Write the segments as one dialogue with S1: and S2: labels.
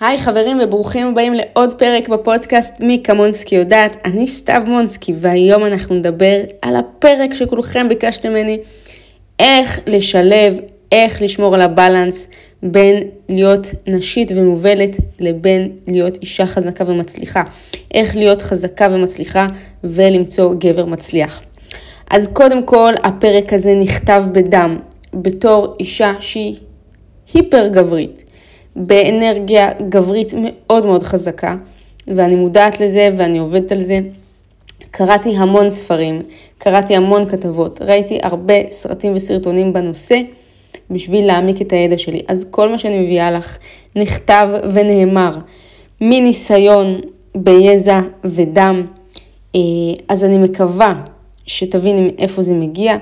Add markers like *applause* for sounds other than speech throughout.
S1: היי חברים וברוכים הבאים לעוד פרק בפודקאסט מי כמונסקי יודעת, אני סתיו מונסקי והיום אנחנו נדבר על הפרק שכולכם ביקשתם ממני, איך לשלב, איך לשמור על הבלנס בין להיות נשית ומובלת לבין להיות אישה חזקה ומצליחה, איך להיות חזקה ומצליחה ולמצוא גבר מצליח. אז קודם כל הפרק הזה נכתב בדם בתור אישה שהיא היפר גברית. באנרגיה גברית מאוד מאוד חזקה, ואני מודעת לזה ואני עובדת על זה. קראתי המון ספרים, קראתי המון כתבות, ראיתי הרבה סרטים וסרטונים בנושא בשביל להעמיק את הידע שלי. אז כל מה שאני מביאה לך נכתב ונאמר מניסיון ביזע ודם. אה, אז אני מקווה שתביני מאיפה זה מגיע.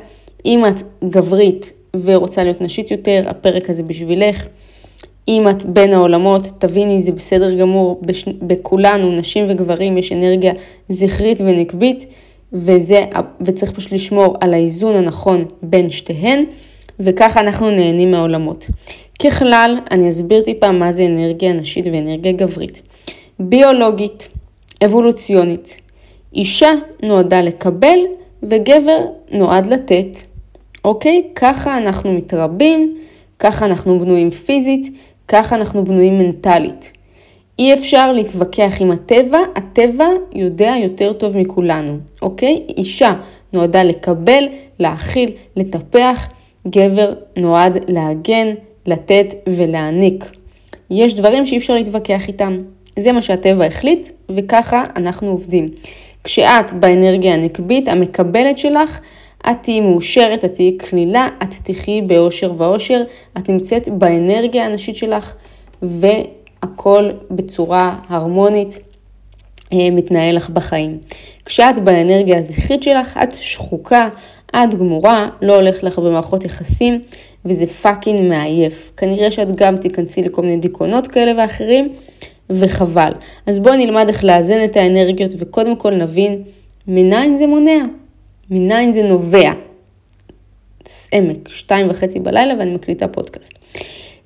S1: אם את גברית ורוצה להיות נשית יותר, הפרק הזה בשבילך. אם את בין העולמות, תביני, זה בסדר גמור, בש... בכולנו, נשים וגברים, יש אנרגיה זכרית ונקבית, וזה, וצריך פשוט לשמור על האיזון הנכון בין שתיהן, וככה אנחנו נהנים מהעולמות. ככלל, אני אסביר טיפה מה זה אנרגיה נשית ואנרגיה גברית. ביולוגית, אבולוציונית, אישה נועדה לקבל וגבר נועד לתת. אוקיי? ככה אנחנו מתרבים, ככה אנחנו בנויים פיזית, ככה אנחנו בנויים מנטלית. אי אפשר להתווכח עם הטבע, הטבע יודע יותר טוב מכולנו, אוקיי? אישה נועדה לקבל, להכיל, לטפח, גבר נועד להגן, לתת ולהעניק. יש דברים שאי אפשר להתווכח איתם. זה מה שהטבע החליט, וככה אנחנו עובדים. כשאת באנרגיה הנקבית, המקבלת שלך, את תהיי מאושרת, את תהיי כלילה, את תחיי באושר ואושר, את נמצאת באנרגיה הנשית שלך, והכל בצורה הרמונית אה, מתנהל לך בחיים. כשאת באנרגיה הזכרית שלך, את שחוקה, את גמורה, לא הולך לך במערכות יחסים, וזה fucking מעייף. כנראה שאת גם תיכנסי לכל מיני דיכאונות כאלה ואחרים, וחבל. אז בואו נלמד איך לאזן את האנרגיות, וקודם כל נבין מניין זה מונע. מניין זה נובע? עמק, שתיים וחצי בלילה ואני מקליטה פודקאסט.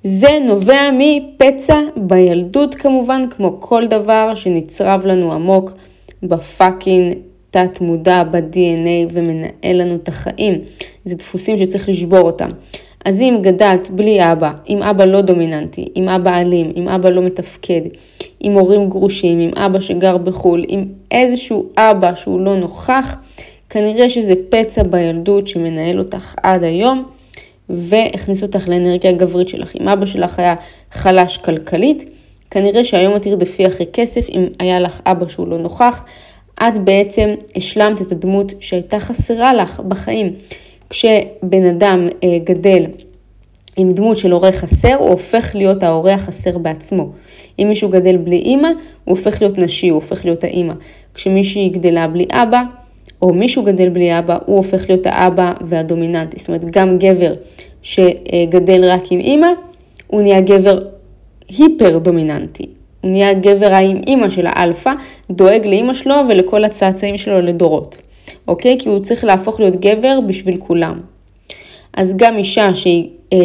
S1: זה נובע מפצע בילדות כמובן, כמו כל דבר שנצרב לנו עמוק ב fucking תת מודע, ב-DNA ומנהל לנו את החיים. זה דפוסים שצריך לשבור אותם. אז אם גדלת בלי אבא, עם אבא לא דומיננטי, עם אבא אלים, עם אבא לא מתפקד, עם הורים גרושים, עם אבא שגר בחו"ל, עם איזשהו אבא שהוא לא נוכח, כנראה שזה פצע בילדות שמנהל אותך עד היום והכניס אותך לאנרגיה הגברית שלך. אם אבא שלך היה חלש כלכלית, כנראה שהיום את תרדפי אחרי כסף אם היה לך אבא שהוא לא נוכח. את בעצם השלמת את הדמות שהייתה חסרה לך בחיים. כשבן אדם אה, גדל עם דמות של הורה חסר, הוא הופך להיות ההורה החסר בעצמו. אם מישהו גדל בלי אימא, הוא הופך להיות נשי, הוא הופך להיות האימא. כשמישהי גדלה בלי אבא, או מישהו גדל בלי אבא, הוא הופך להיות האבא והדומיננטי. זאת אומרת, גם גבר שגדל רק עם אימא, הוא נהיה גבר היפר דומיננטי. הוא נהיה גבר עם אימא של האלפא, דואג לאימא שלו ולכל הצאצאים שלו לדורות. אוקיי? כי הוא צריך להפוך להיות גבר בשביל כולם. אז גם אישה שהיא אה,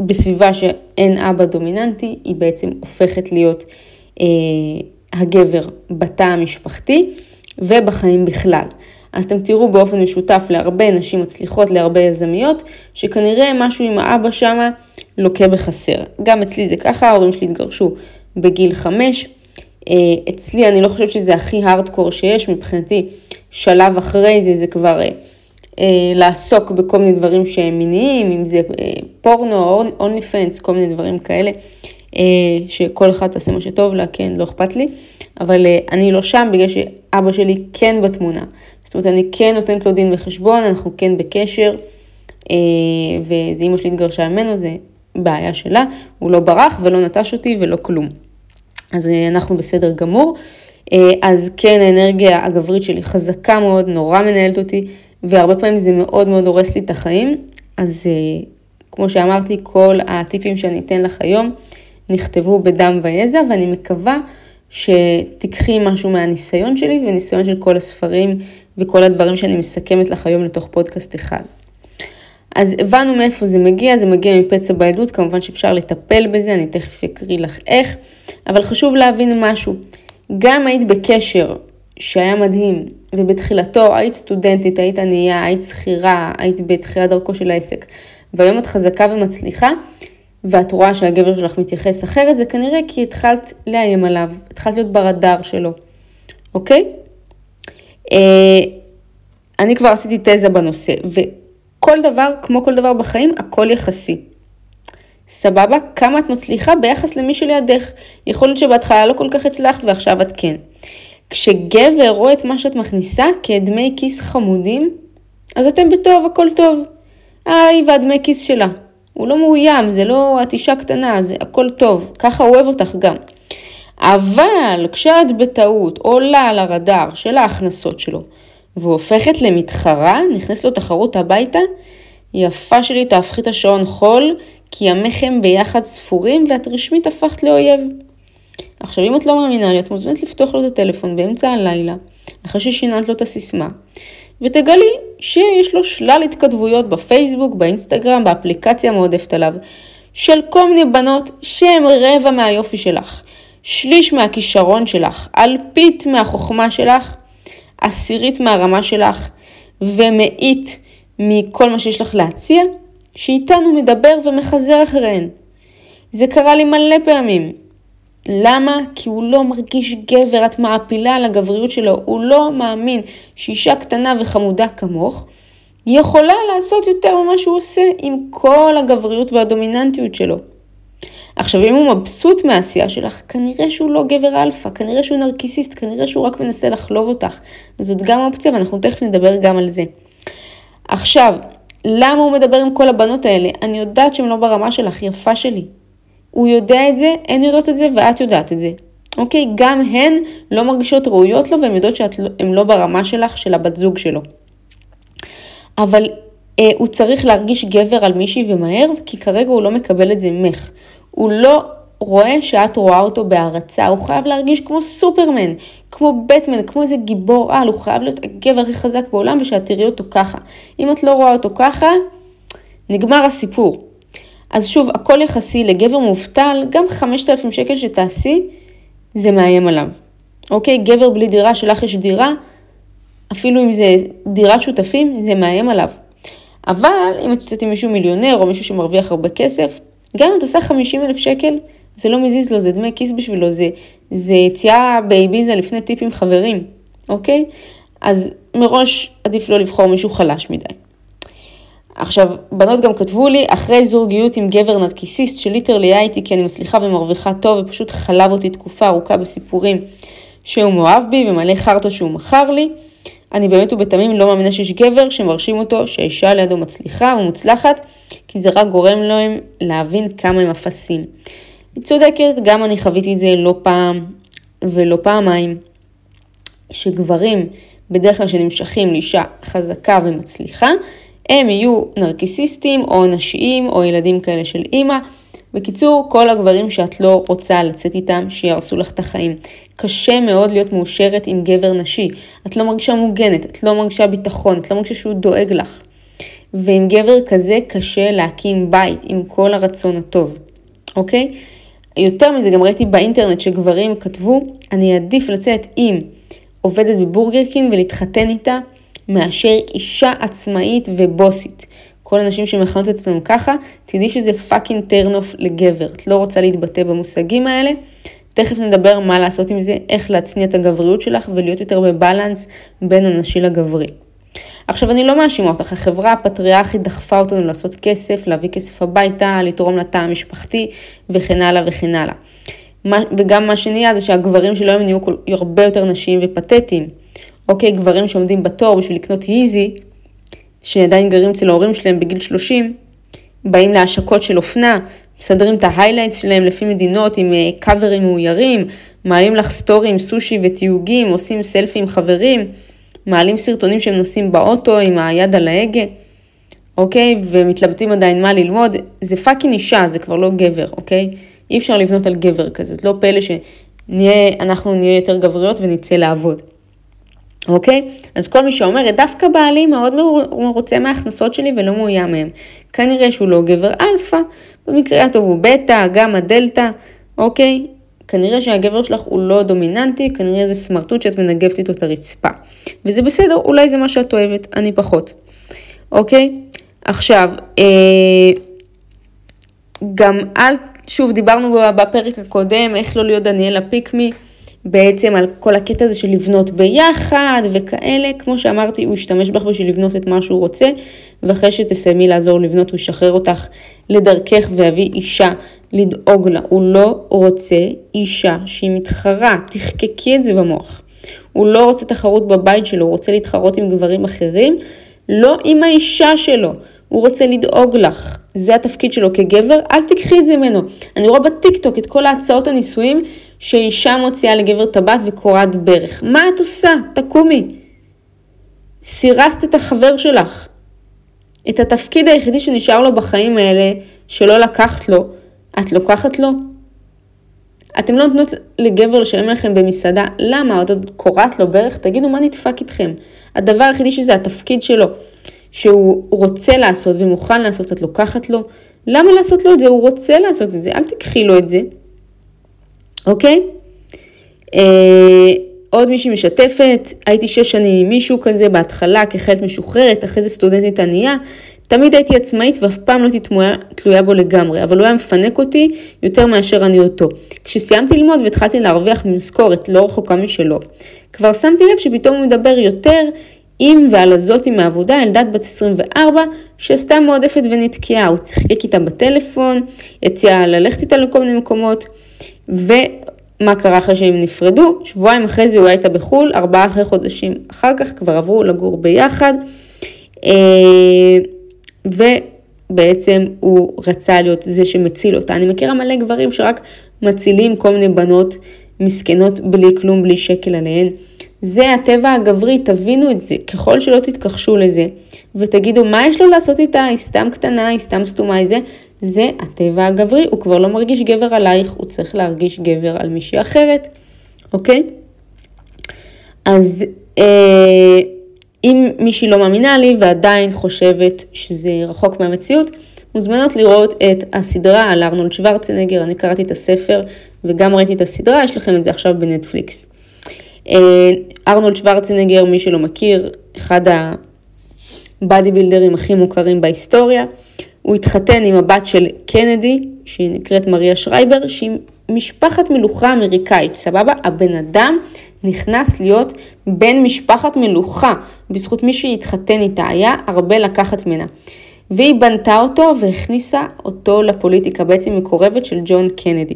S1: בסביבה שאין אבא דומיננטי, היא בעצם הופכת להיות אה, הגבר בתא המשפחתי. ובחיים בכלל. אז אתם תראו באופן משותף להרבה נשים מצליחות, להרבה יזמיות, שכנראה משהו עם האבא שמה לוקה בחסר. גם אצלי זה ככה, ההורים שלי התגרשו בגיל חמש. אה, אצלי אני לא חושבת שזה הכי הארדקור שיש, מבחינתי שלב אחרי זה זה כבר אה, אה, לעסוק בכל מיני דברים שהם מיניים, אם זה פורנו, אונלי פנס, כל מיני דברים כאלה, שכל אחד תעשה מה שטוב לה, כן, לא אכפת לי. אבל אה, אני לא שם בגלל שאבא שלי כן בתמונה. זאת אומרת, אני כן נותנת לו דין וחשבון, אנחנו כן בקשר, אה, וזה אימא שלי התגרשה ממנו, זה בעיה שלה, הוא לא ברח ולא נטש אותי ולא כלום. אז אה, אנחנו בסדר גמור. אז כן, האנרגיה הגברית שלי חזקה מאוד, נורא מנהלת אותי, והרבה פעמים זה מאוד מאוד הורס לי את החיים. אז כמו שאמרתי, כל הטיפים שאני אתן לך היום נכתבו בדם ויזע, ואני מקווה שתיקחי משהו מהניסיון שלי וניסיון של כל הספרים וכל הדברים שאני מסכמת לך היום לתוך פודקאסט אחד. אז הבנו מאיפה זה מגיע, זה מגיע מפצע בילדות, כמובן שאפשר לטפל בזה, אני תכף אקריא לך איך, אבל חשוב להבין משהו. גם היית בקשר שהיה מדהים, ובתחילתו היית סטודנטית, היית ענייה, היית שכירה, היית בתחילת דרכו של העסק, והיום את חזקה ומצליחה, ואת רואה שהגבר שלך מתייחס אחרת, זה כנראה כי התחלת לאיים עליו, התחלת להיות ברדאר שלו, אוקיי? אה, אני כבר עשיתי תזה בנושא, וכל דבר, כמו כל דבר בחיים, הכל יחסי. סבבה? כמה את מצליחה ביחס למי שלידך. יכול להיות שבהתחלה לא כל כך הצלחת ועכשיו את כן. כשגבר רואה את מה שאת מכניסה כדמי כיס חמודים, אז אתם בטוב, הכל טוב. היי, והדמי כיס שלה. הוא לא מאוים, זה לא את אישה קטנה, זה הכל טוב. ככה הוא אוהב אותך גם. אבל כשאת בטעות עולה על הרדאר של ההכנסות שלו, והופכת למתחרה, נכנס לו תחרות הביתה, יפה שלי תהפכי את השעון חול, כי ימיכם ביחד ספורים ואת רשמית הפכת לאויב. עכשיו, אם את לא מאמינה לי, את מוזמנת לפתוח לו את הטלפון באמצע הלילה, אחרי ששינת לו את הסיסמה, ותגלי שיש לו שלל התכתבויות בפייסבוק, באינסטגרם, באפליקציה המועדפת עליו, של כל מיני בנות שהן רבע מהיופי שלך, שליש מהכישרון שלך, אלפית מהחוכמה שלך, עשירית מהרמה שלך, ומאית מכל מה שיש לך להציע, שאיתנו מדבר ומחזר אחריהן. זה קרה לי מלא פעמים. למה? כי הוא לא מרגיש גבר, את מעפילה על הגבריות שלו, הוא לא מאמין שאישה קטנה וחמודה כמוך יכולה לעשות יותר ממה שהוא עושה עם כל הגבריות והדומיננטיות שלו. עכשיו, אם הוא מבסוט מהעשייה שלך, כנראה שהוא לא גבר אלפא, כנראה שהוא נרקיסיסט, כנראה שהוא רק מנסה לחלוב אותך. זאת גם אופציה ואנחנו תכף נדבר גם על זה. עכשיו, למה הוא מדבר עם כל הבנות האלה? אני יודעת שהן לא ברמה שלך, יפה שלי. הוא יודע את זה, הן יודעות את זה ואת יודעת את זה. אוקיי? גם הן לא מרגישות ראויות לו והן יודעות שהן לא, לא ברמה שלך, של הבת זוג שלו. אבל אה, הוא צריך להרגיש גבר על מישהי ומהר, כי כרגע הוא לא מקבל את זה ממך. הוא לא רואה שאת רואה אותו בהערצה, הוא חייב להרגיש כמו סופרמן, כמו בטמן, כמו איזה גיבור על, הוא חייב להיות הגבר הכי חזק בעולם ושאת תראי אותו ככה. אם את לא רואה אותו ככה, נגמר הסיפור. אז שוב, הכל יחסי לגבר מובטל, גם 5,000 שקל שתעשי, זה מאיים עליו. אוקיי? גבר בלי דירה, שלך יש דירה, אפילו אם זה דירת שותפים, זה מאיים עליו. אבל אם את יוצאת עם מישהו מיליונר או מישהו שמרוויח הרבה כסף, גם אם את עושה 50 אלף שקל, זה לא מזיז לו, זה דמי כיס בשבילו, זה, זה יציאה באביזה לפני טיפ עם חברים, אוקיי? אז מראש עדיף לא לבחור מישהו חלש מדי. עכשיו, בנות גם כתבו לי, אחרי זוגיות עם גבר נרקיסיסט שליטרלי היה איתי כי אני מצליחה ומרוויחה טוב ופשוט חלב אותי תקופה ארוכה בסיפורים שהוא מאוהב בי ומלא חרטות שהוא מכר לי, אני באמת ובתמים לא מאמינה שיש גבר שמרשים אותו שהאישה לידו מצליחה ומוצלחת, כי זה רק גורם להם להבין כמה הם אפסים. היא צודקת, גם אני חוויתי את זה לא פעם ולא פעמיים, שגברים בדרך כלל שנמשכים לאישה חזקה ומצליחה, הם יהיו נרקיסיסטים או נשיים או ילדים כאלה של אימא. בקיצור, כל הגברים שאת לא רוצה לצאת איתם, שיהרסו לך את החיים. קשה מאוד להיות מאושרת עם גבר נשי. את לא מרגישה מוגנת, את לא מרגישה ביטחון, את לא מרגישה שהוא דואג לך. ועם גבר כזה קשה להקים בית עם כל הרצון הטוב, אוקיי? יותר מזה, גם ראיתי באינטרנט שגברים כתבו, אני אעדיף לצאת עם עובדת בבורגר קין ולהתחתן איתה, מאשר אישה עצמאית ובוסית. כל הנשים שמכנות את עצמם ככה, תדעי שזה fucking turn-off לגבר. את לא רוצה להתבטא במושגים האלה. תכף נדבר מה לעשות עם זה, איך להצניע את הגבריות שלך ולהיות יותר ב balance בין הנשי לגברי. עכשיו, אני לא מאשימה אותך, החברה הפטריארכית דחפה אותנו לעשות כסף, להביא כסף הביתה, לתרום לתא המשפחתי וכן הלאה וכן הלאה. וגם מה שנהיה זה שהגברים שלו הם נהיו הרבה יותר נשיים ופתטיים. אוקיי, גברים שעומדים בתור בשביל לקנות Yeezy, שעדיין גרים אצל ההורים שלהם בגיל 30, באים להשקות של אופנה, מסדרים את ה highlights שלהם לפי מדינות עם קאברים אה, מאוירים, מעלים לך story עם סושי ותיוגים, עושים סלפי עם חברים, מעלים סרטונים שהם נוסעים באוטו עם היד על ההגה, אוקיי? ומתלבטים עדיין מה ללמוד, זה fucking אישה, זה כבר לא גבר, אוקיי? אי אפשר לבנות על גבר כזה, זה לא פלא שאנחנו נהיה יותר גבריות ונצא לעבוד. אוקיי? אז כל מי שאומרת, דווקא בעלי מאוד מרוצה מההכנסות שלי ולא מאוים מהם. כנראה שהוא לא גבר אלפא, במקרה הטוב הוא בטא, גמא, דלתא, אוקיי? כנראה שהגבר שלך הוא לא דומיננטי, כנראה זה סמרטוט שאת מנגבת איתו את הרצפה. וזה בסדר, אולי זה מה שאת אוהבת, אני פחות. אוקיי? עכשיו, אה, גם אל, שוב, דיברנו בפרק הקודם, איך לא להיות דניאלה pick me, בעצם על כל הקטע הזה של לבנות ביחד וכאלה, כמו שאמרתי, הוא ישתמש בך בשביל לבנות את מה שהוא רוצה, ואחרי שתסיימי לעזור לבנות, הוא ישחרר אותך לדרכך ויביא אישה לדאוג לה. הוא לא רוצה אישה שהיא מתחרה, תחקקי את זה במוח. הוא לא רוצה תחרות בבית שלו, הוא רוצה להתחרות עם גברים אחרים, לא עם האישה שלו. הוא רוצה לדאוג לך, זה התפקיד שלו כגבר, אל תיקחי את זה ממנו. אני רואה בטיקטוק את כל ההצעות הנישואים שאישה מוציאה לגבר טבעת וקורעת ברך. מה את עושה? תקומי. סירסת את החבר שלך. את התפקיד היחידי שנשאר לו בחיים האלה, שלא לקחת לו, את לוקחת לו? אתם לא נותנות לגבר לשלם לכם במסעדה, למה? עוד קורעת לו ברך? תגידו מה נדפק איתכם. הדבר היחידי שזה התפקיד שלו, שהוא רוצה לעשות ומוכן לעשות, את לוקחת לו. למה לעשות לו את זה? הוא רוצה לעשות את זה, אל תקחי לו את זה. אוקיי? אה, עוד מישהי משתפת, הייתי שש שנים עם מישהו כזה, בהתחלה כחיילת משוחררת, אחרי זה סטודנטית ענייה, תמיד הייתי עצמאית ואף פעם לא הייתי תמויה, תלויה בו לגמרי, אבל הוא היה מפנק אותי יותר מאשר אני אותו. כשסיימתי ללמוד והתחלתי להרוויח משכורת לא רחוקה משלו, כבר שמתי לב שפתאום הוא מדבר יותר עם ועל הזאתי מהעבודה, ילדת בת 24, שעשתה מועדפת ונתקיעה, הוא צחק איתה בטלפון, הציע ללכת איתה לכל מיני מקומות, ומה קרה אחרי שהם נפרדו? שבועיים אחרי זה הוא היה איתה בחו"ל, ארבעה אחרי חודשים אחר כך כבר עברו לגור ביחד. אה, ובעצם הוא רצה להיות זה שמציל אותה. אני מכירה מלא גברים שרק מצילים כל מיני בנות מסכנות בלי כלום, בלי שקל עליהן. זה הטבע הגברי, תבינו את זה. ככל שלא תתכחשו לזה ותגידו מה יש לו לעשות איתה, היא סתם קטנה, היא סתם סתומה, היא זה, זה הטבע הגברי, הוא כבר לא מרגיש גבר עלייך, הוא צריך להרגיש גבר על מישהי אחרת, אוקיי? אז אה, אם מישהי לא מאמינה לי ועדיין חושבת שזה רחוק מהמציאות, מוזמנות לראות את הסדרה על ארנולד שוורצנגר, אני קראתי את הספר וגם ראיתי את הסדרה, יש לכם את זה עכשיו בנטפליקס. אה, ארנולד שוורצנגר, מי שלא מכיר, אחד הבאדי בילדרים הכי מוכרים בהיסטוריה, הוא התחתן עם הבת של קנדי, שהיא נקראת מריה שרייבר, שהיא משפחת מלוכה אמריקאית, סבבה? הבן אדם נכנס להיות בן משפחת מלוכה, בזכות מי שהתחתן איתה, היה הרבה לקחת ממנה. והיא בנתה אותו והכניסה אותו לפוליטיקה, בעצם מקורבת של ג'ון קנדי.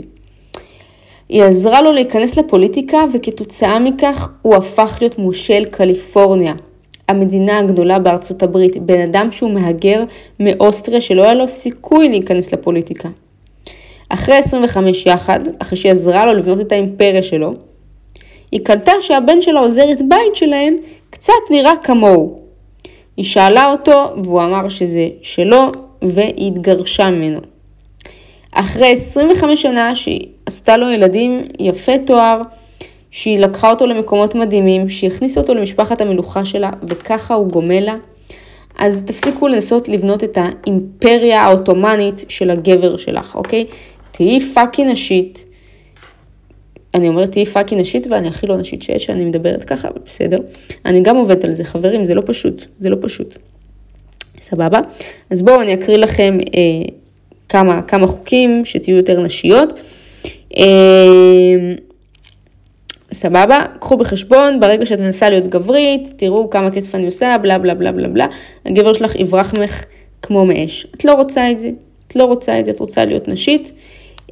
S1: היא עזרה לו להיכנס לפוליטיקה וכתוצאה מכך הוא הפך להיות מושל קליפורניה, המדינה הגדולה בארצות הברית, בן אדם שהוא מהגר מאוסטריה שלא היה לו סיכוי להיכנס לפוליטיקה. אחרי 25 יחד, אחרי שהיא עזרה לו לבנות את האימפריה שלו, היא קלטה שהבן שלה עוזרת בית שלהם קצת נראה כמוהו. היא שאלה אותו והוא אמר שזה שלו והיא התגרשה ממנו. אחרי 25 שנה שהיא עשתה לו ילדים יפה תואר, שהיא לקחה אותו למקומות מדהימים, שהיא הכניסה אותו למשפחת המלוכה שלה וככה הוא גומל לה, אז תפסיקו לנסות לבנות את האימפריה העות'מאנית של הגבר שלך, אוקיי? תהיי fucking נשית. אני אומרת תהיי fucking נשית ואני הכי לא נשית שיש, שאני מדברת ככה, בסדר. אני גם עובדת על זה, חברים, זה לא פשוט, זה לא פשוט. סבבה? אז בואו אני אקריא לכם אה, כמה, כמה חוקים שתהיו יותר נשיות. אה, סבבה? קחו בחשבון, ברגע שאת מנסה להיות גברית, תראו כמה כסף אני עושה, בלה בלה בלה בלה בלה, הגבר שלך יברח ממך כמו מאש. את לא רוצה את זה, את לא רוצה את זה, את רוצה להיות נשית,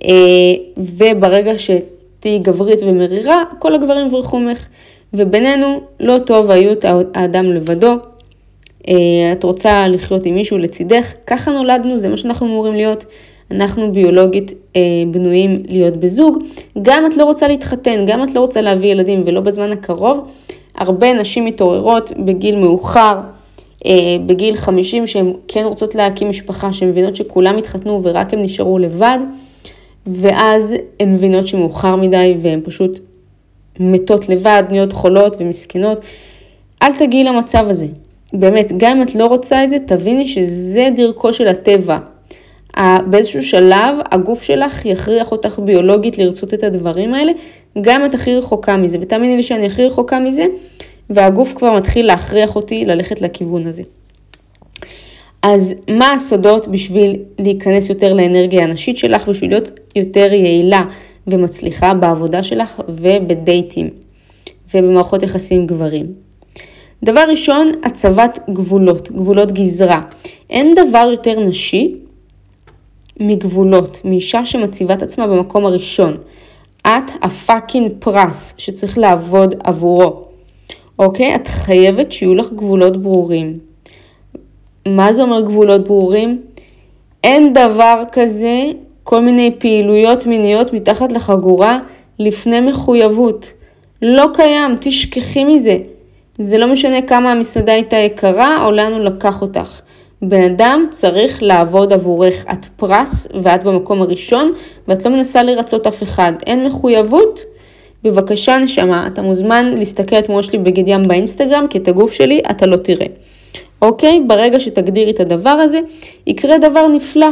S1: אה, וברגע שתהיי גברית ומרירה, כל הגברים יברחו ממך. ובינינו, לא טוב היות האדם לבדו. אה, את רוצה לחיות עם מישהו לצידך, ככה נולדנו, זה מה שאנחנו אמורים להיות. אנחנו ביולוגית אה, בנויים להיות בזוג. גם את לא רוצה להתחתן, גם את לא רוצה להביא ילדים ולא בזמן הקרוב. הרבה נשים מתעוררות בגיל מאוחר, אה, בגיל 50, שהן כן רוצות להקים משפחה, שהן מבינות שכולם התחתנו ורק הן נשארו לבד, ואז הן מבינות שמאוחר מדי והן פשוט מתות לבד, נהיות חולות ומסכנות. אל תגיעי למצב הזה. באמת, גם אם את לא רוצה את זה, תביני שזה דרכו של הטבע. באיזשהו שלב הגוף שלך יכריח אותך ביולוגית לרצות את הדברים האלה, גם אם את הכי רחוקה מזה. ותאמיני לי שאני הכי רחוקה מזה, והגוף כבר מתחיל להכריח אותי ללכת לכיוון הזה. אז מה הסודות בשביל להיכנס יותר לאנרגיה הנשית שלך, בשביל להיות יותר יעילה ומצליחה בעבודה שלך ובדייטים ובמערכות יחסים גברים? דבר ראשון, הצבת גבולות, גבולות גזרה. אין דבר יותר נשי מגבולות, מאישה שמציבה את עצמה במקום הראשון. את הפאקינג פרס שצריך לעבוד עבורו. אוקיי? את חייבת שיהיו לך גבולות ברורים. מה זה אומר גבולות ברורים? אין דבר כזה כל מיני פעילויות מיניות מתחת לחגורה לפני מחויבות. לא קיים, תשכחי מזה. זה לא משנה כמה המסעדה הייתה יקרה או לאן הוא לקח אותך. בן אדם צריך לעבוד עבורך, את פרס ואת במקום הראשון ואת לא מנסה לרצות אף אחד. אין מחויבות? בבקשה נשמה, אתה מוזמן להסתכל על תמונות שלי בגד ים באינסטגרם, כי את הגוף שלי אתה לא תראה. אוקיי? ברגע שתגדירי את הדבר הזה, יקרה דבר נפלא.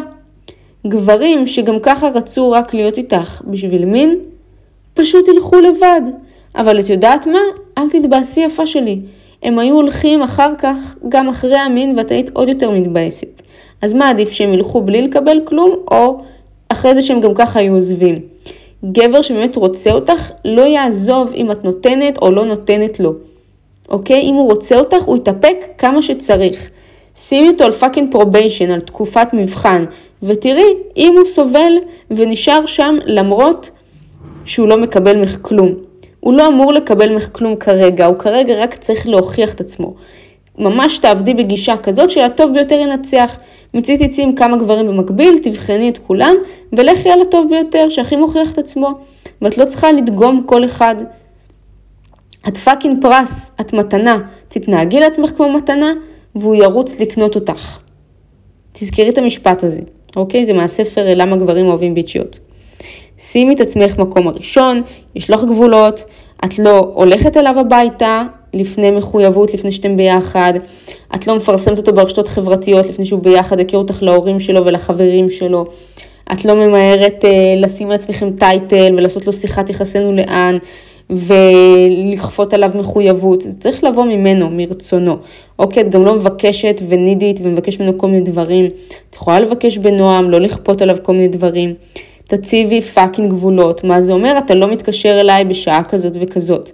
S1: גברים שגם ככה רצו רק להיות איתך בשביל מין, פשוט ילכו לבד. אבל את יודעת מה? אל תתבאסי יפה שלי. הם היו הולכים אחר כך גם אחרי המין ואת היית עוד יותר מתבאסת. אז מה עדיף שהם ילכו בלי לקבל כלום, או אחרי זה שהם גם ככה היו עוזבים. גבר שבאמת רוצה אותך, לא יעזוב אם את נותנת או לא נותנת לו. אוקיי? אם הוא רוצה אותך, הוא יתאפק כמה שצריך. שימי אותו על fucking probation, על תקופת מבחן, ותראי אם הוא סובל ונשאר שם למרות שהוא לא מקבל ממך כלום. הוא לא אמור לקבל כלום כרגע, הוא כרגע רק צריך להוכיח את עצמו. ממש תעבדי בגישה כזאת שהטוב ביותר ינצח. מצאי תצאי עם כמה גברים במקביל, תבחני את כולם, ולכי על הטוב ביותר, שהכי מוכיח את עצמו. ואת לא צריכה לדגום כל אחד. את fucking פרס, את מתנה. תתנהגי לעצמך כמו מתנה, והוא ירוץ לקנות אותך. תזכרי את המשפט הזה, אוקיי? זה מהספר למה גברים אוהבים ביצ'יות. שימי את עצמך מקום הראשון, יש לך גבולות, את לא הולכת אליו הביתה לפני מחויבות, לפני שאתם ביחד, את לא מפרסמת אותו ברשתות חברתיות לפני שהוא ביחד, הכיר אותך להורים שלו ולחברים שלו, את לא ממהרת אה, לשים לעצמכם title ולעשות לו שיחת יחסנו לאן, ולכפות עליו מחויבות, זה צריך לבוא ממנו, מרצונו. אוקיי, את גם לא מבקשת ונידית ומבקש ממנו כל מיני דברים. את יכולה לבקש בנועם, לא לכפות עליו כל מיני דברים. תציבי fucking גבולות. מה זה אומר? אתה לא מתקשר אליי בשעה כזאת וכזאת.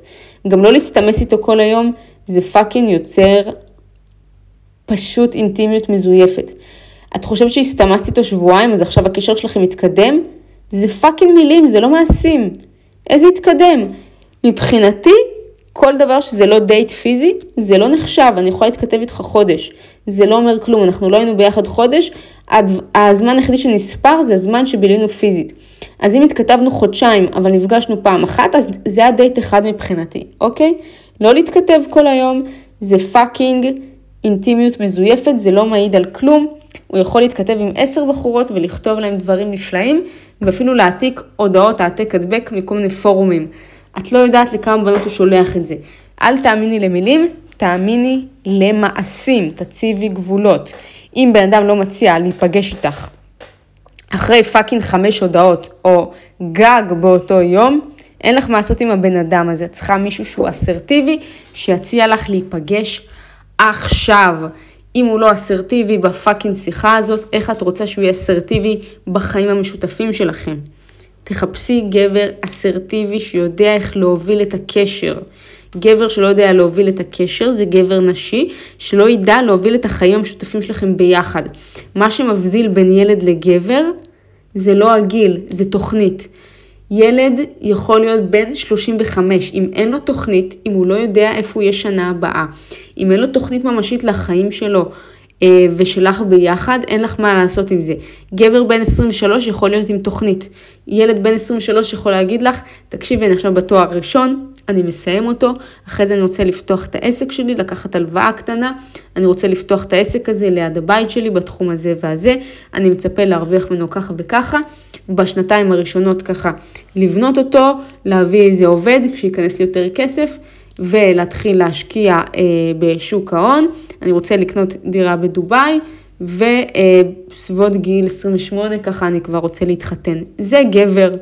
S1: גם לא להסתמס איתו כל היום, זה fucking יוצר פשוט אינטימיות מזויפת. את חושבת שהסתמסת איתו שבועיים, אז עכשיו הקשר שלכם מתקדם? זה fucking מילים, זה לא מעשים. איזה התקדם? מבחינתי, כל דבר שזה לא דייט פיזי, זה לא נחשב, אני יכולה להתכתב איתך חודש. זה לא אומר כלום, אנחנו לא היינו ביחד חודש, הזמן היחידי שנספר זה הזמן שבילינו פיזית. אז אם התכתבנו חודשיים, אבל נפגשנו פעם אחת, אז זה היה דייט אחד מבחינתי, אוקיי? לא להתכתב כל היום, זה fucking אינטימיות מזויפת, זה לא מעיד על כלום. הוא יכול להתכתב עם עשר בחורות ולכתוב להם דברים נפלאים, ואפילו להעתיק הודעות העתק הדבק מכל מיני פורומים. את לא יודעת לכמה בנות הוא שולח את זה. אל תאמיני למילים, תאמיני למעשים, תציבי גבולות. אם בן אדם לא מציע להיפגש איתך אחרי fucking חמש הודעות, או גג באותו יום, אין לך מה לעשות עם הבן אדם הזה. צריכה מישהו שהוא אסרטיבי, שיציע לך להיפגש עכשיו. אם הוא לא אסרטיבי בפאקינג שיחה הזאת, איך את רוצה שהוא יהיה אסרטיבי בחיים המשותפים שלכם? תחפשי גבר אסרטיבי שיודע איך להוביל את הקשר. גבר שלא יודע להוביל את הקשר זה גבר נשי שלא ידע להוביל את החיים המשותפים שלכם ביחד. מה שמבדיל בין ילד לגבר זה לא הגיל, זה תוכנית. ילד יכול להיות בן 35, אם אין לו תוכנית, אם הוא לא יודע איפה הוא יהיה שנה הבאה, אם אין לו תוכנית ממשית לחיים שלו, אה, ושלך ביחד, אין לך מה לעשות עם זה. גבר בן 23 יכול להיות עם תוכנית. ילד בן 23 יכול להגיד לך, תקשיבי, אני עכשיו בתואר ראשון, אני מסיים אותו, אחרי זה אני רוצה לפתוח את העסק שלי, לקחת הלוואה קטנה, אני רוצה לפתוח את העסק הזה ליד הבית שלי בתחום הזה והזה, אני מצפה להרוויח ממנו ככה וככה, בשנתיים הראשונות ככה לבנות אותו, להביא איזה עובד שייכנס לי יותר כסף, ולהתחיל להשקיע אה, בשוק ההון, אני רוצה לקנות דירה בדובאי, ובסביבות גיל 28 ככה אני כבר רוצה להתחתן. זה גבר.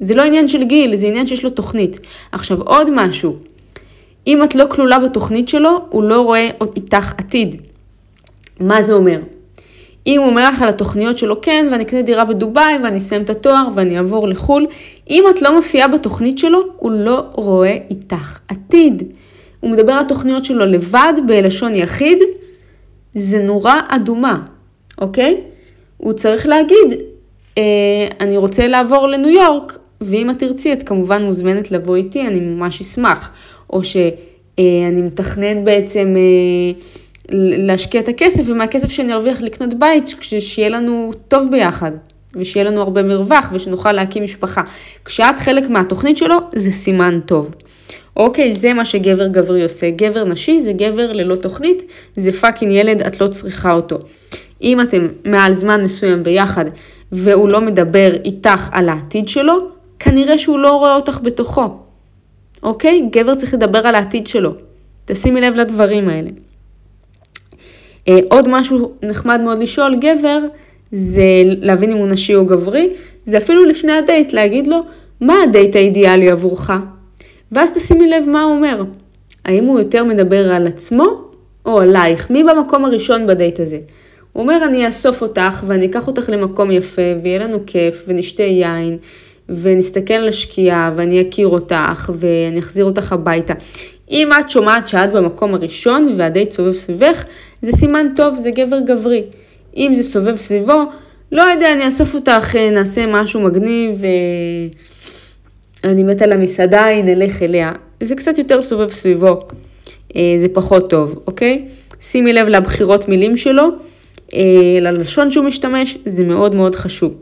S1: זה לא עניין של גיל, זה עניין שיש לו תוכנית. עכשיו עוד משהו, אם את לא כלולה בתוכנית שלו, הוא לא רואה איתך עתיד. מה זה אומר? אם הוא אומר לך על התוכניות שלו, כן, ואני אקנה דירה בדובאי, ואני אסיים את התואר, ואני אעבור לחו"ל, אם את לא מופיעה בתוכנית שלו, הוא לא רואה איתך עתיד. הוא מדבר על התוכניות שלו לבד, בלשון יחיד, זה נורה אדומה, אוקיי? הוא צריך להגיד, אה, אני רוצה לעבור לניו יורק, ואם את תרצי, את כמובן מוזמנת לבוא איתי, אני ממש אשמח. או שאני אה, מתכנן בעצם אה, להשקיע את הכסף, ומהכסף שאני ארוויח לקנות בית, שיהיה לנו טוב ביחד, ושיהיה לנו הרבה מרווח, ושנוכל להקים משפחה. כשאת חלק מהתוכנית שלו, זה סימן טוב. אוקיי, זה מה שגבר גברי עושה. גבר נשי זה גבר ללא תוכנית, זה fucking ילד, את לא צריכה אותו. אם אתם מעל זמן מסוים ביחד, והוא לא מדבר איתך על העתיד שלו, כנראה שהוא לא רואה אותך בתוכו. אוקיי? גבר צריך לדבר על העתיד שלו. תשימי לב לדברים האלה. אה, עוד משהו נחמד מאוד לשאול גבר, זה להבין אם הוא נשי או גברי, זה אפילו לפני הדייט, להגיד לו, מה הדייט האידיאלי עבורך? ואז תשימי לב מה הוא אומר. האם הוא יותר מדבר על עצמו או עלייך? מי במקום הראשון בדייט הזה? הוא אומר, אני אאסוף אותך ואני אקח אותך למקום יפה ויהיה לנו כיף ונשתה יין ונסתכל על השקיעה ואני אכיר אותך ואני אחזיר אותך הביתה. אם את שומעת שאת במקום הראשון והדייט סובב סביבך, זה סימן טוב, זה גבר גברי. אם זה סובב סביבו, לא יודע, אני אאסוף אותך, נעשה משהו מגניב, אני מתה למסעדה, נלך אליה. זה קצת יותר סובב סביבו, אה, זה פחות טוב, אוקיי? שימי לב לבחירות מילים שלו, אה, ללשון שהוא משתמש, זה מאוד מאוד חשוב.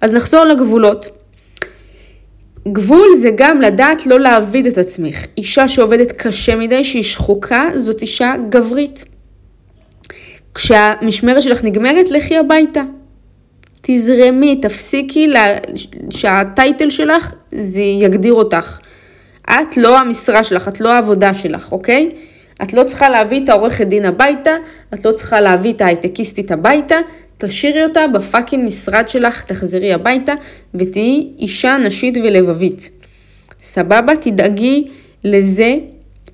S1: אז נחזור לגבולות. גבול זה גם לדעת לא להעביד את עצמך. אישה שעובדת קשה מדי, שהיא שחוקה, זאת אישה גברית. כשהמשמרת שלך נגמרת, לכי הביתה. תזרמי, תפסיקי לה, שהטייטל שלך זה יגדיר אותך. את לא המשרה שלך, את לא העבודה שלך, אוקיי? את לא צריכה להביא את העורכת דין הביתה, את לא צריכה להביא את ההייטקיסטית הביתה, תשאירי אותה בפאקינג משרד שלך, תחזרי הביתה ותהיי אישה נשית ולבבית. סבבה? תדאגי לזה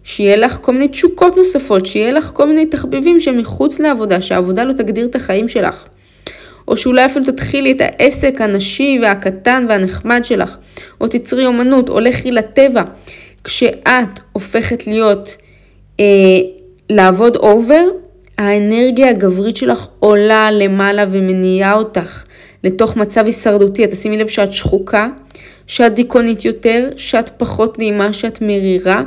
S1: שיהיה לך כל מיני תשוקות נוספות, שיהיה לך כל מיני תחביבים שהם מחוץ לעבודה, שהעבודה לא תגדיר את החיים שלך. או שאולי אפילו תתחילי את העסק הנשי והקטן והנחמד שלך, או תצרי אומנות, או לכי לטבע. כשאת הופכת להיות, אה, לעבוד אובר, האנרגיה הגברית שלך עולה למעלה ומניעה אותך לתוך מצב הישרדותי. את תשימי לב שאת שחוקה, שאת דיכאונית יותר, שאת פחות נעימה, שאת מרירה,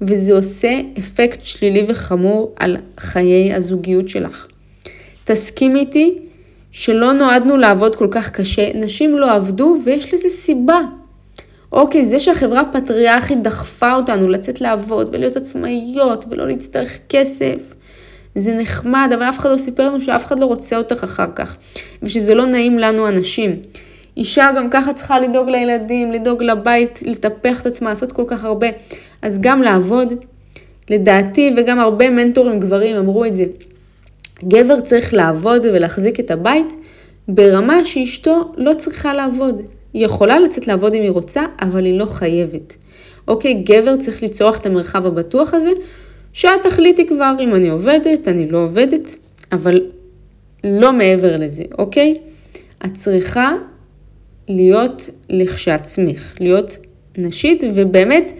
S1: וזה עושה אפקט שלילי וחמור על חיי הזוגיות שלך. תסכימי איתי שלא נועדנו לעבוד כל כך קשה, נשים לא עבדו ויש לזה סיבה. אוקיי, זה שהחברה הפטריארכית דחפה אותנו לצאת לעבוד ולהיות עצמאיות ולא להצטרך כסף, זה נחמד, אבל אף אחד לא סיפר לנו שאף אחד לא רוצה אותך אחר כך, ושזה לא נעים לנו הנשים. אישה גם ככה צריכה לדאוג לילדים, לדאוג לבית, לטפח את עצמה, לעשות כל כך הרבה. אז גם לעבוד, לדעתי, וגם הרבה מנטורים גברים אמרו את זה, גבר צריך לעבוד ולהחזיק את הבית ברמה שאשתו לא צריכה לעבוד. היא יכולה לצאת לעבוד אם היא רוצה, אבל היא לא חייבת. אוקיי, גבר צריך לצורך את המרחב הבטוח הזה, שאת תחליטי כבר אם אני עובדת, אני לא עובדת, אבל לא מעבר לזה, אוקיי? את צריכה להיות לכשעצמך, להיות נשית, ובאמת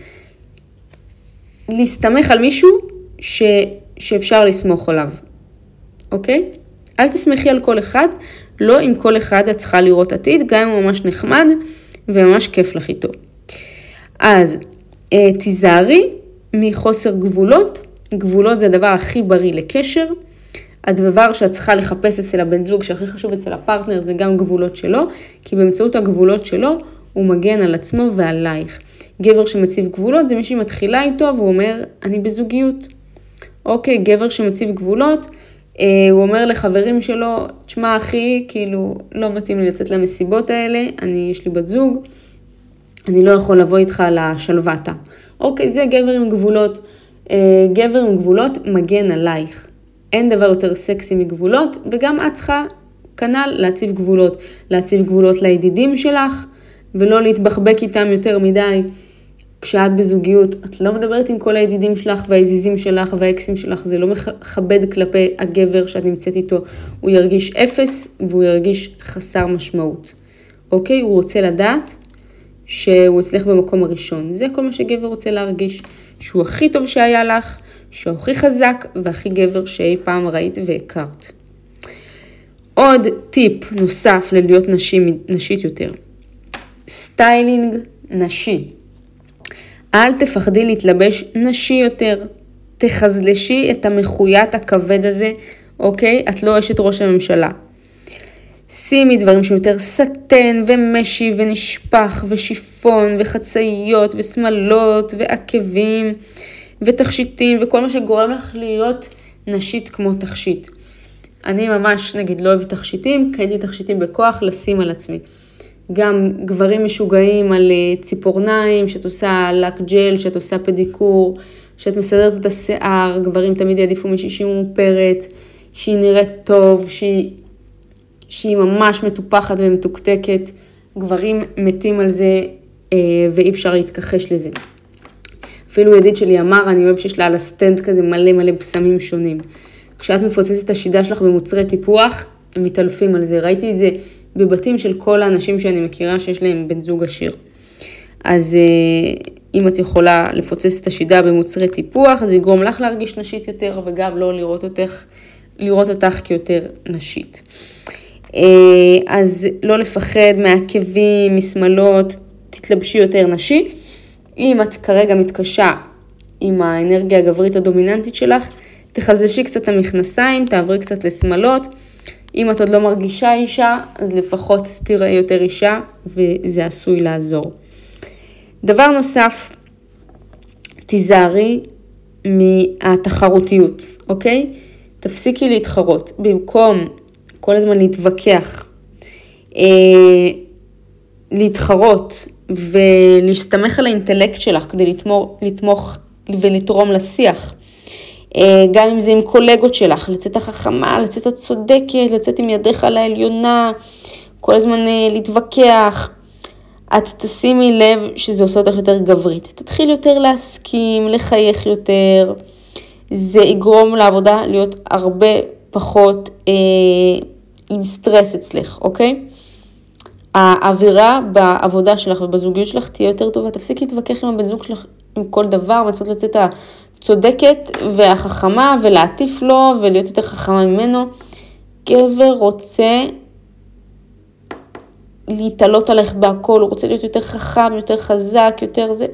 S1: להסתמך על מישהו ש, שאפשר לסמוך עליו. אוקיי? אל תסמכי על כל אחד, לא עם כל אחד את צריכה לראות עתיד, גם אם הוא ממש נחמד וממש כיף לך איתו. אז אה, תיזהרי מחוסר גבולות, גבולות זה הדבר הכי בריא לקשר. הדבר שאת צריכה לחפש אצל הבן זוג שהכי חשוב אצל הפרטנר זה גם גבולות שלו, כי באמצעות הגבולות שלו הוא מגן על עצמו ועלייך. גבר שמציב גבולות זה מי שמתחילה איתו והוא אומר, אני בזוגיות. אוקיי, גבר שמציב גבולות, אה, הוא אומר לחברים שלו, תשמע אחי, כאילו, לא מתאים לי לצאת למסיבות האלה, אני, יש לי בת זוג, אני לא יכול לבוא איתך לשלוותה. אוקיי, זה גבר עם גבולות. אה, גבר עם גבולות מגן עלייך. אין דבר יותר סקסי מגבולות, וגם את צריכה כנ"ל להציב גבולות. להציב גבולות לידידים שלך, ולא להתבחבק איתם יותר מדי. כשאת בזוגיות, את לא מדברת עם כל הידידים שלך והעזיזים שלך והאקסים שלך, זה לא מכבד כלפי הגבר שאת נמצאת איתו. הוא ירגיש אפס והוא ירגיש חסר משמעות. אוקיי? הוא רוצה לדעת שהוא אצלך במקום הראשון. זה כל מה שגבר רוצה להרגיש. שהוא הכי טוב שהיה לך, שהוא הכי חזק והכי גבר שאי פעם ראית והכרת. עוד טיפ נוסף ללהיות נשי, נשית יותר, styling נשי. אל תפחדי להתלבש נשי יותר. תחסלי את המחויט הכבד הזה, אוקיי? את לא אשת ראש הממשלה. שימי דברים שיותר סאטן ומשי ונשפך ושיפון וחצאיות ושמלות ועקבים ותכשיטים וכל מה שגורם לך להיות נשית כמו תכשיט. אני ממש נגיד לא אוהבת תכשיטים, קניתי תכשיטים בכוח לשים על עצמי. גם גברים משוגעים על אה, ציפורניים, שאת עושה לק ג'ל, שאת עושה פדיקור, שאת מסדרת את השיער, גברים תמיד יעדיפו מישהי שהיא מאופרת, שהיא נראית טוב, שהיא, שהיא ממש מטופחת ומתוקתקת. גברים מתים על זה אה, ואי אפשר להתכחש לזה. אפילו ידיד שלי אמר, אני אוהב שיש לה על הסטנד כזה מלא מלא בשמים שונים. כשאת מפוצצת את השידה שלך במוצרי טיפוח, הם מתעלפים על זה. ראיתי את זה בבתים של כל האנשים שאני מכירה שיש להם בן זוג עשיר. אז אה, אם את יכולה לפוצץ את השידה במוצרי טיפוח, זה יגרום לך להרגיש נשית יותר, וגם לא לראות אותך, לראות אותך כיותר נשית. אה, אז לא לפחד מעקבים, משמאלות, תתלבשי יותר נשי. אם את כרגע מתקשה עם האנרגיה הגברית הדומיננטית שלך, תחזשי קצת את המכנסיים, תעברי קצת לשמאלות. אם את עוד לא מרגישה אישה, אז לפחות תראה יותר אישה, וזה עשוי לעזור. דבר נוסף, תיזהרי מהתחרותיות, אוקיי? תפסיקי להתחרות. במקום כל הזמן להתווכח, אה, להתחרות ולהסתמך על האינטלקט שלך כדי לתמוך, לתמוך ולתרום לשיח. אה, גם אם זה עם קולגות שלך, לצאת החכמה, לצאת הצודקת, לצאת עם ידיך על העליונה, כל הזמן אה, להתווכח. את תשימי לב שזה עושה אותך יותר גברית. תתחיל יותר להסכים, לחייך יותר. זה יגרום לעבודה להיות הרבה פחות אה, עם סטרס אצלך, אוקיי? האווירה בעבודה שלך ובזוגיות שלך תהיה יותר טובה. תפסיקי להתווכח עם הבן זוג שלך עם כל דבר ולנסות לצאת הצודקת והחכמה ולהטיף לו ולהיות יותר חכמה ממנו. גבר רוצה להתעלות עליך בהכל, הוא רוצה להיות יותר חכם, יותר חזק, יותר זה.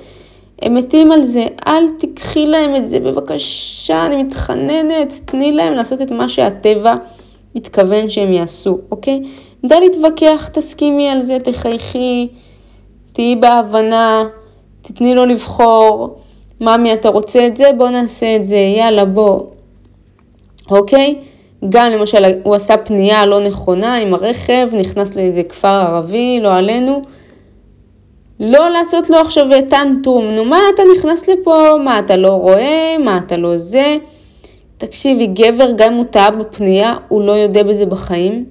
S1: הם מתים על זה, אל תיקחי להם את זה, בבקשה, אני מתחננת, תני להם לעשות את מה שהטבע התכוון שהם יעשו, אוקיי? די להתווכח, תסכימי על זה, תחייכי, תהיי בהבנה, תתני לו לבחור. ממי, אתה רוצה את זה? בוא נעשה את זה, יאללה, בוא. אוקיי? גם למשל, הוא עשה פנייה לא נכונה עם הרכב, נכנס לאיזה כפר ערבי, לא עלינו. לא לעשות לו עכשיו טנטרום, נו מה אתה נכנס לפה, מה אתה לא רואה, מה אתה לא זה. תקשיבי, גבר, גם אם הוא טעה בפנייה, הוא לא יודע בזה בחיים,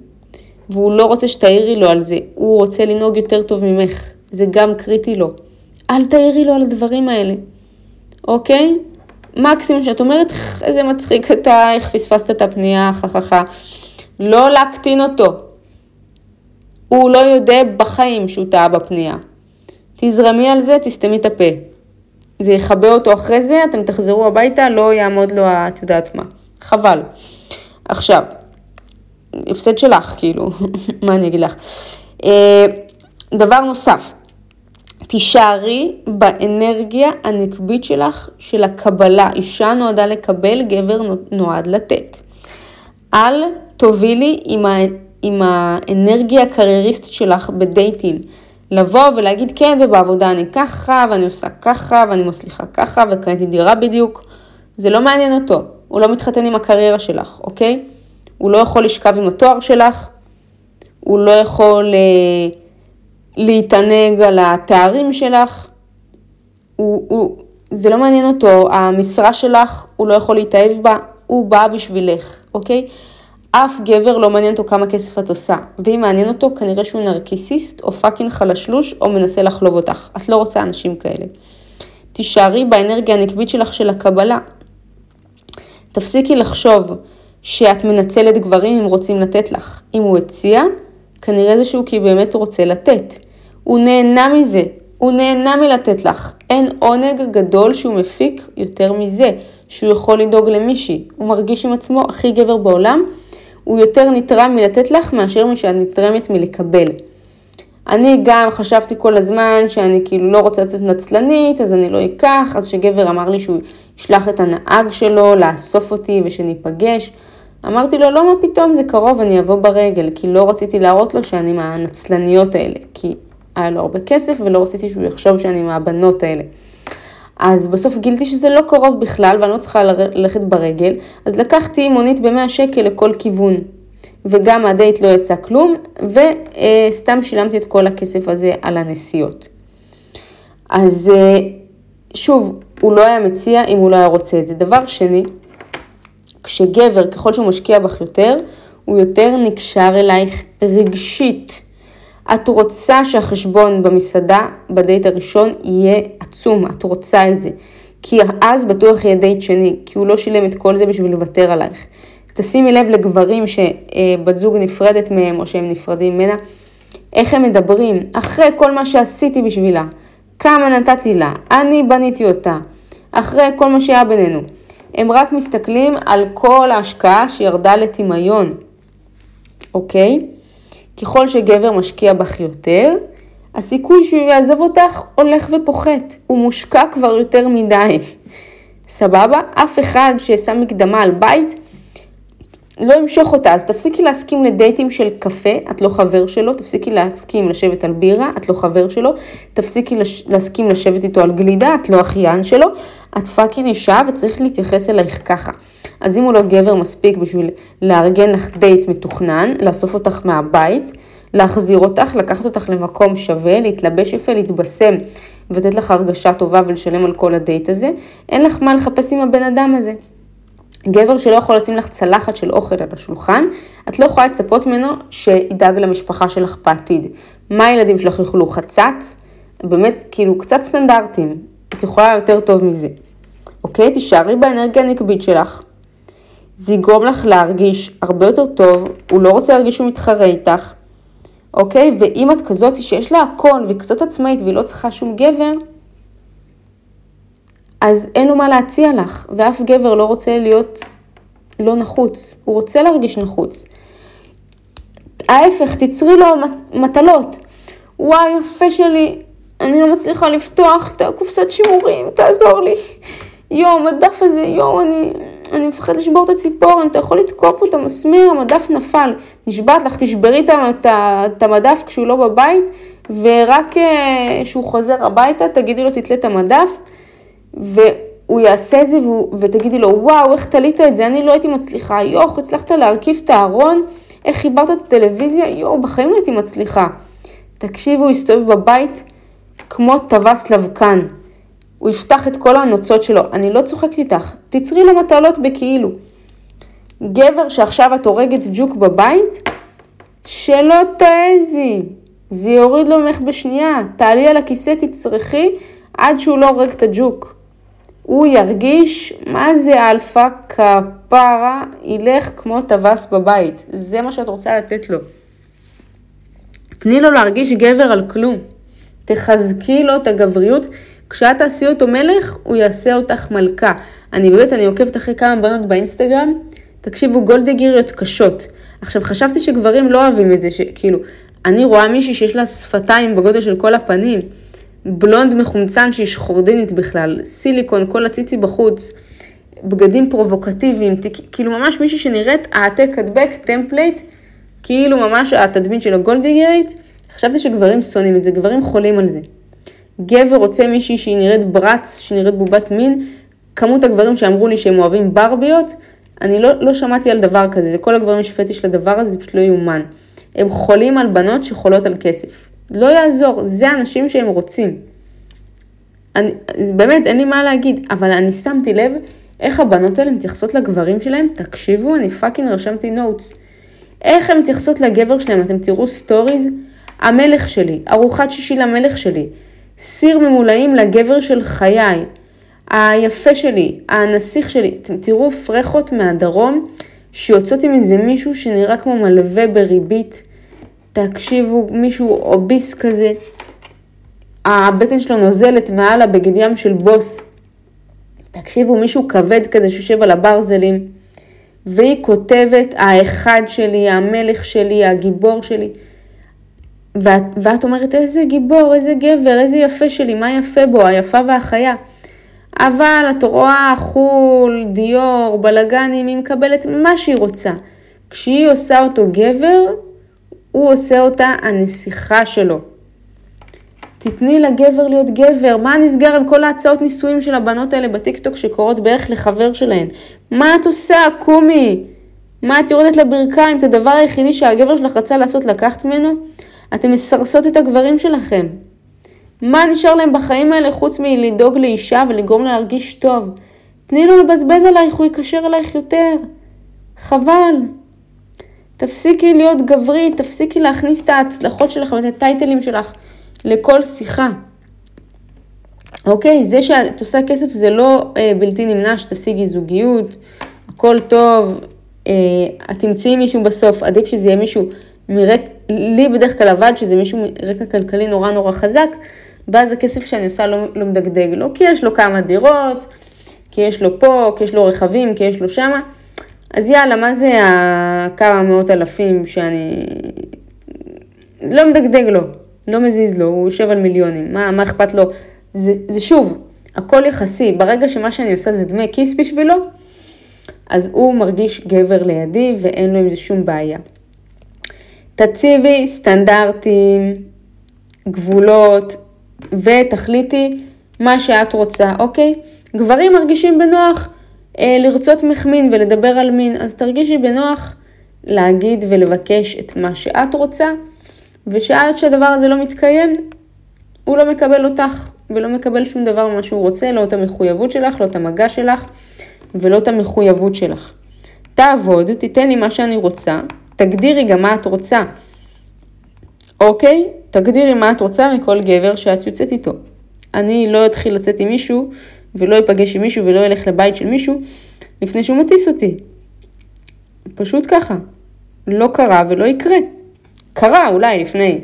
S1: והוא לא רוצה שתעירי לו על זה, הוא רוצה לנהוג יותר טוב ממך, זה גם קריטי לו. אל תעירי לו על הדברים האלה. אוקיי? מקסימום שאת אומרת, איזה מצחיק אתה, איך פספסת את הפנייה, חככה. לא להקטין אותו. הוא לא יודע בחיים שהוא טעה בפנייה. תזרמי על זה, תסתמי את הפה. זה יכבה אותו אחרי זה, אתם תחזרו הביתה, לא יעמוד לו, את יודעת מה. חבל. עכשיו, הפסד שלך, כאילו, *laughs* מה אני אגיד לך? אה, דבר נוסף, תישארי באנרגיה הנקבית שלך של הקבלה. אישה נועדה לקבל, גבר נועד לתת. אל תובילי עם, ה... עם האנרגיה הקרייריסטית שלך בדייטים. לבוא ולהגיד כן, ובעבודה אני ככה, ואני עושה ככה, ואני מצליחה ככה, וקניתי דירה בדיוק. זה לא מעניין אותו, הוא לא מתחתן עם הקריירה שלך, אוקיי? הוא לא יכול לשכב עם התואר שלך, הוא לא יכול... אה, להתענג על התארים שלך, הוא, הוא, זה לא מעניין אותו, המשרה שלך, הוא לא יכול להתאהב בה, הוא בא בשבילך, אוקיי? אף גבר לא מעניין אותו כמה כסף את עושה, ואם מעניין אותו, כנראה שהוא נרקיסיסט, או fucking חלשלוש, או מנסה לחלוב אותך. את לא רוצה אנשים כאלה. תישארי באנרגיה הנקבית שלך של הקבלה. תפסיקי לחשוב שאת מנצלת גברים אם רוצים לתת לך. אם הוא הציע, כנראה זה שהוא כי באמת רוצה לתת. הוא נהנה מזה, הוא נהנה מלתת לך. אין עונג גדול שהוא מפיק יותר מזה, שהוא יכול לדאוג למישהי. הוא מרגיש עם עצמו הכי גבר בעולם, הוא יותר נתרם מלתת לך מאשר משאת נתרמת מלקבל. אני גם חשבתי כל הזמן שאני כאילו לא רוצה לצאת נצלנית, אז אני לא אקח, אז שגבר אמר לי שהוא ישלח את הנהג שלו לאסוף אותי ושניפגש. אמרתי לו, לא, מה פתאום, זה קרוב, אני אבוא ברגל, כי לא רציתי להראות לו שאני מהנצלניות האלה, כי היה לו הרבה כסף ולא רציתי שהוא יחשוב שאני מהבנות האלה. אז בסוף גילתי שזה לא קרוב בכלל ואני לא צריכה ללכת ברגל, אז לקחתי מונית ב-100 שקל לכל כיוון. וגם הדייט לא יצא כלום, וסתם שילמתי את כל הכסף הזה על הנסיעות. אז אה, שוב, הוא לא היה מציע אם הוא לא היה רוצה את זה. דבר שני, כשגבר, ככל שהוא משקיע בך יותר, הוא יותר נקשר אלייך רגשית. את רוצה שהחשבון במסעדה, בדייט הראשון, יהיה עצום, את רוצה את זה. כי אז בטוח יהיה דייט שני, כי הוא לא שילם את כל זה בשביל לוותר עלייך. תשימי לב לגברים שבת זוג נפרדת מהם או שהם נפרדים ממנה, איך הם מדברים, אחרי כל מה שעשיתי בשבילה, כמה נתתי לה, אני בניתי אותה, אחרי כל מה שהיה בינינו. הם רק מסתכלים על כל ההשקעה שירדה לטמיון, אוקיי? ככל שגבר משקיע בך יותר, הסיכוי שהוא יעזוב אותך הולך ופוחת, הוא מושקע כבר יותר מדי. סבבה? אף אחד ששם מקדמה על בית לא ימשוך אותה, אז תפסיקי להסכים לדייטים של קפה, את לא חבר שלו, תפסיקי להסכים לשבת על בירה, את לא חבר שלו, תפסיקי לש... להסכים לשבת איתו על גלידה, את לא אחיין שלו, את fucking אישה וצריך להתייחס אלייך ככה. אז אם הוא לא גבר מספיק בשביל לארגן לך דייט מתוכנן, לאסוף אותך מהבית, להחזיר אותך, לקחת אותך למקום שווה, להתלבש יפה, להתבשם ולתת לך הרגשה טובה ולשלם על כל הדייט הזה, אין לך מה לחפש עם הבן אדם הזה. גבר שלא יכול לשים לך צלחת של אוכל על השולחן, את לא יכולה לצפות ממנו שידאג למשפחה שלך בעתיד. מה הילדים שלך יאכלו? חצץ? באמת, כאילו, קצת סטנדרטים. את יכולה יותר טוב מזה. אוקיי? תישארי באנרגיה הנקבית שלך. זה יגרום לך להרגיש הרבה יותר טוב, הוא לא רוצה להרגיש שהוא מתחרה איתך, אוקיי? ואם את כזאת שיש לה הכל והיא כזאת עצמאית והיא לא צריכה שום גבר, אז אין לו מה להציע לך, ואף גבר לא רוצה להיות לא נחוץ, הוא רוצה להרגיש נחוץ. ההפך, תצרי לו מטלות. וואי, יפה שלי, אני לא מצליחה לפתוח את הקופסת שימורים, תעזור לי. יואו, המדף הזה, יואו, אני, אני מפחד לשבור את הציפורן, אתה יכול לתקוע פה את המסמר, המדף נפל. נשבעת לך, תשברי את המדף כשהוא לא בבית, ורק כשהוא אה, חוזר הביתה, תגידי לו, תתלה את המדף. והוא יעשה את זה ותגידי לו, וואו, איך תלית את זה? אני לא הייתי מצליחה. יוח, הצלחת להרכיב את הארון? איך חיברת את הטלוויזיה? יואו, בחיים לא הייתי מצליחה. תקשיבו, הוא יסתובב בבית כמו טווס לבקן. הוא יפתח את כל הנוצות שלו. אני לא צוחקת איתך, תצרי לו מטלות בכאילו. גבר שעכשיו את הורגת ג'וק בבית, שלא תעזי. זה יוריד לו ממך בשנייה. תעלי על הכיסא, תצרחי, עד שהוא לא הורג את הג'וק. הוא ירגיש מה זה אלפא כפרה, ילך כמו טווס בבית. זה מה שאת רוצה לתת לו. תני לו להרגיש גבר על כלום. תחזקי לו את הגבריות. כשאת תעשי אותו מלך, הוא יעשה אותך מלכה. אני באמת, אני עוקבת אחרי כמה בנות באינסטגרם, תקשיבו, גולדיגיריות קשות. עכשיו, חשבתי שגברים לא אוהבים את זה, שכאילו, אני רואה מישהי שיש לה שפתיים בגודל של כל הפנים. בלונד מחומצן שהיא שחורדינית בכלל, סיליקון, כל הציצי בחוץ, בגדים פרובוקטיביים, כאילו ממש מישהי שנראית העתק הדבק, template, כאילו ממש התדמית של הגולדיגרית, חשבתי שגברים שונאים את זה, גברים חולים על זה. גבר רוצה מישהי שהיא נראית Bratz, שנראית בובת מין, כמות הגברים שאמרו לי שהם אוהבים ברביות, אני לא, לא שמעתי על דבר כזה, וכל הגברים יש פטיש לדבר הזה, זה פשוט לא יאומן. הם חולים על בנות שחולות על כסף. לא יעזור, זה האנשים שהם רוצים. אני, באמת, אין לי מה להגיד, אבל אני שמתי לב איך הבנות האלה מתייחסות לגברים שלהם, תקשיבו, אני fucking רשמתי notes. איך הן מתייחסות לגבר שלהם, אתם תראו stories, המלך שלי, ארוחת שישי למלך שלי, סיר ממולאים לגבר של חיי, היפה שלי, הנסיך שלי, אתם תראו פרחות מהדרום שיוצאות עם איזה מישהו שנראה כמו מלווה בריבית, תקשיבו, מישהו obese כזה, הבטן שלו נוזלת מעל הבגד ים של בוס. תקשיבו, מישהו כבד כזה שיושב על הברזלים, והיא כותבת, האחד שלי, המלך שלי, הגיבור שלי. ואת, ואת אומרת, איזה גיבור, איזה גבר, איזה יפה שלי, מה יפה בו, היפה והחיה. אבל את רואה חו"ל, דיור, בלאגנים, היא מקבלת מה שהיא רוצה. כשהיא עושה אותו גבר, הוא עושה אותה הנסיכה שלו. תתני לגבר להיות גבר, מה נסגר עם כל ההצעות נישואים של הבנות האלה בטיקטוק שקורות בערך לחבר שלהן? מה את עושה, קומי? מה את יורדת לברכיים? את הדבר היחידי שהגבר שלך רצה לעשות לקחת ממנו? אתם מסרסות את הגברים שלכם. מה נשאר להם בחיים האלה חוץ מלדאוג לאישה ולגרום לה להרגיש טוב? תני לו לבזבז עלייך, הוא יקשר אלייך יותר. חבל. תפסיקי להיות גברית, תפסיקי להכניס את ההצלחות שלך ואת הטייטלים שלך לכל שיחה. אוקיי, זה שאת עושה כסף זה לא אה, בלתי נמנע שתשיגי זוגיות, הכל טוב, אה, את תמצאי מישהו בסוף, עדיף שזה יהיה מישהו מרק, לי בדרך כלל עבד שזה מישהו מרקע כלכלי נורא נורא חזק, ואז הכסף שאני עושה לא, לא מדגדג לו, כי יש לו כמה דירות, כי יש לו פה, כי יש לו רכבים, כי יש לו שמה. אז יאללה, מה זה הכמה מאות אלפים שאני... לא מדגדג לו, לא מזיז לו, הוא יושב על מיליונים, מה, מה אכפת לו? זה, זה שוב, הכל יחסי, ברגע שמה שאני עושה זה דמי כיס בשבילו, אז הוא מרגיש גבר לידי ואין לו עם זה שום בעיה. תציבי סטנדרטים, גבולות, ותחליטי מה שאת רוצה, אוקיי? גברים מרגישים בנוח לרצות מחמין ולדבר על מין, אז תרגישי בנוח להגיד ולבקש את מה שאת רוצה, ושעד שהדבר הזה לא מתקיים, הוא לא מקבל אותך ולא מקבל שום דבר ממה שהוא רוצה, לא את המחויבות שלך, לא את המגע שלך ולא את המחויבות שלך. תעבוד, תיתן לי מה שאני רוצה, תגדירי גם מה את רוצה. אוקיי? תגדירי מה את רוצה מכל גבר שאת יוצאת איתו. אני לא אתחיל לצאת עם מישהו ולא אפגש עם מישהו ולא אלך לבית של מישהו לפני שהוא מטיס אותי. פשוט ככה. לא קרה ולא יקרה. קרה אולי לפני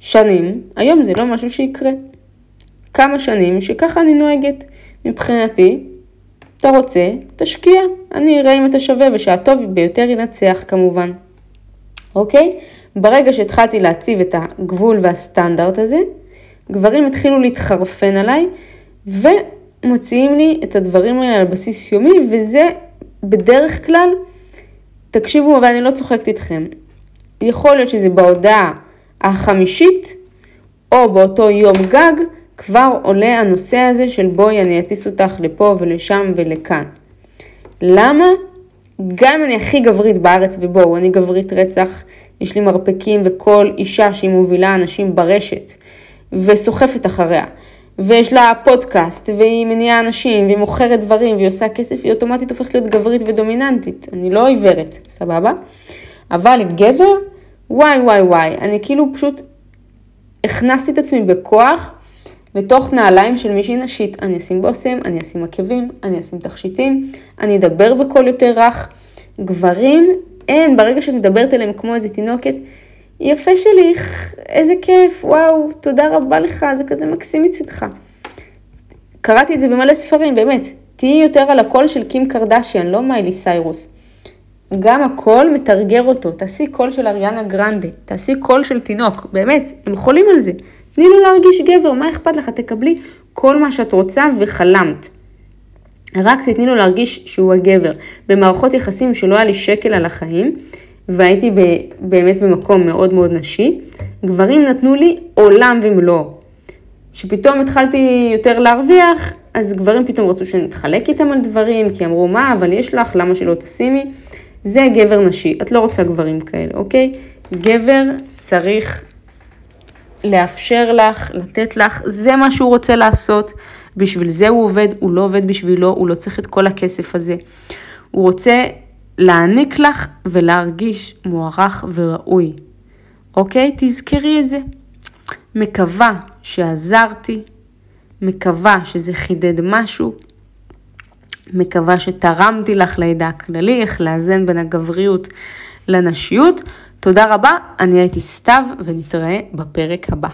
S1: שנים, היום זה לא משהו שיקרה. כמה שנים שככה אני נוהגת. מבחינתי, אתה רוצה, תשקיע. אני אראה אם אתה שווה ושהטוב ביותר ינצח כמובן. אוקיי? ברגע שהתחלתי להציב את הגבול והסטנדרט הזה, גברים התחילו להתחרפן עליי ומוציאים לי את הדברים האלה על בסיס יומי, וזה בדרך כלל, תקשיבו, אבל אני לא צוחקת איתכם, יכול להיות שזה בהודעה החמישית, או באותו יום גג, כבר עולה הנושא הזה של בואי אני אטיס אותך לפה ולשם ולכאן. למה? גם אם אני הכי גברית בארץ, ובואו, אני גברית רצח, יש לי מרפקים וכל אישה שהיא מובילה אנשים ברשת וסוחפת אחריה. ויש לה פודקאסט, והיא מניעה אנשים, והיא מוכרת דברים, והיא עושה כסף, היא אוטומטית הופכת להיות גברית ודומיננטית. אני לא עיוורת, סבבה? אבל עם גבר, וואי וואי וואי, אני כאילו פשוט הכנסתי את עצמי בכוח לתוך נעליים של מישהי נשית. אני אשים בושם, אני אשים עקבים, אני אשים תכשיטים, אני אדבר בקול יותר רך. גברים, אין, ברגע שאת מדברת אליהם כמו איזה תינוקת, יפה שלי, איזה כיף, וואו, תודה רבה לך, זה כזה מקסים מצדך. קראתי את זה במלא ספרים, באמת. תהיי יותר על הקול של קים קרדשיאן, לא מיילי סיירוס. גם הקול מטרגר אותו, תעשי קול של אריאנה גרנדה, תעשי קול של תינוק, באמת, הם חולים על זה. תני לו להרגיש גבר, מה אכפת לך? תקבלי כל מה שאת רוצה וחלמת. רק תתני לו להרגיש שהוא הגבר. במערכות יחסים שלא היה לי שקל על החיים, והייתי באמת במקום מאוד מאוד נשי, גברים נתנו לי עולם ומלואו. כשפתאום התחלתי יותר להרוויח, אז גברים פתאום רצו שנתחלק איתם על דברים, כי אמרו, מה, אבל יש לך, למה שלא תשימי? זה גבר נשי, את לא רוצה גברים כאלה, אוקיי? גבר צריך לאפשר לך, לתת לך, זה מה שהוא רוצה לעשות. בשביל זה הוא עובד, הוא לא עובד בשבילו, הוא לא צריך את כל הכסף הזה. הוא רוצה להעניק לך ולהרגיש מוערך וראוי. אוקיי? תזכרי את זה. מקווה שעזרתי, מקווה שזה חידד משהו, מקווה שתרמתי לך לידע הכללי, איך לאזן בין הגבריות לנשיות. תודה רבה, אני הייתי סתיו ונתראה בפרק הבא.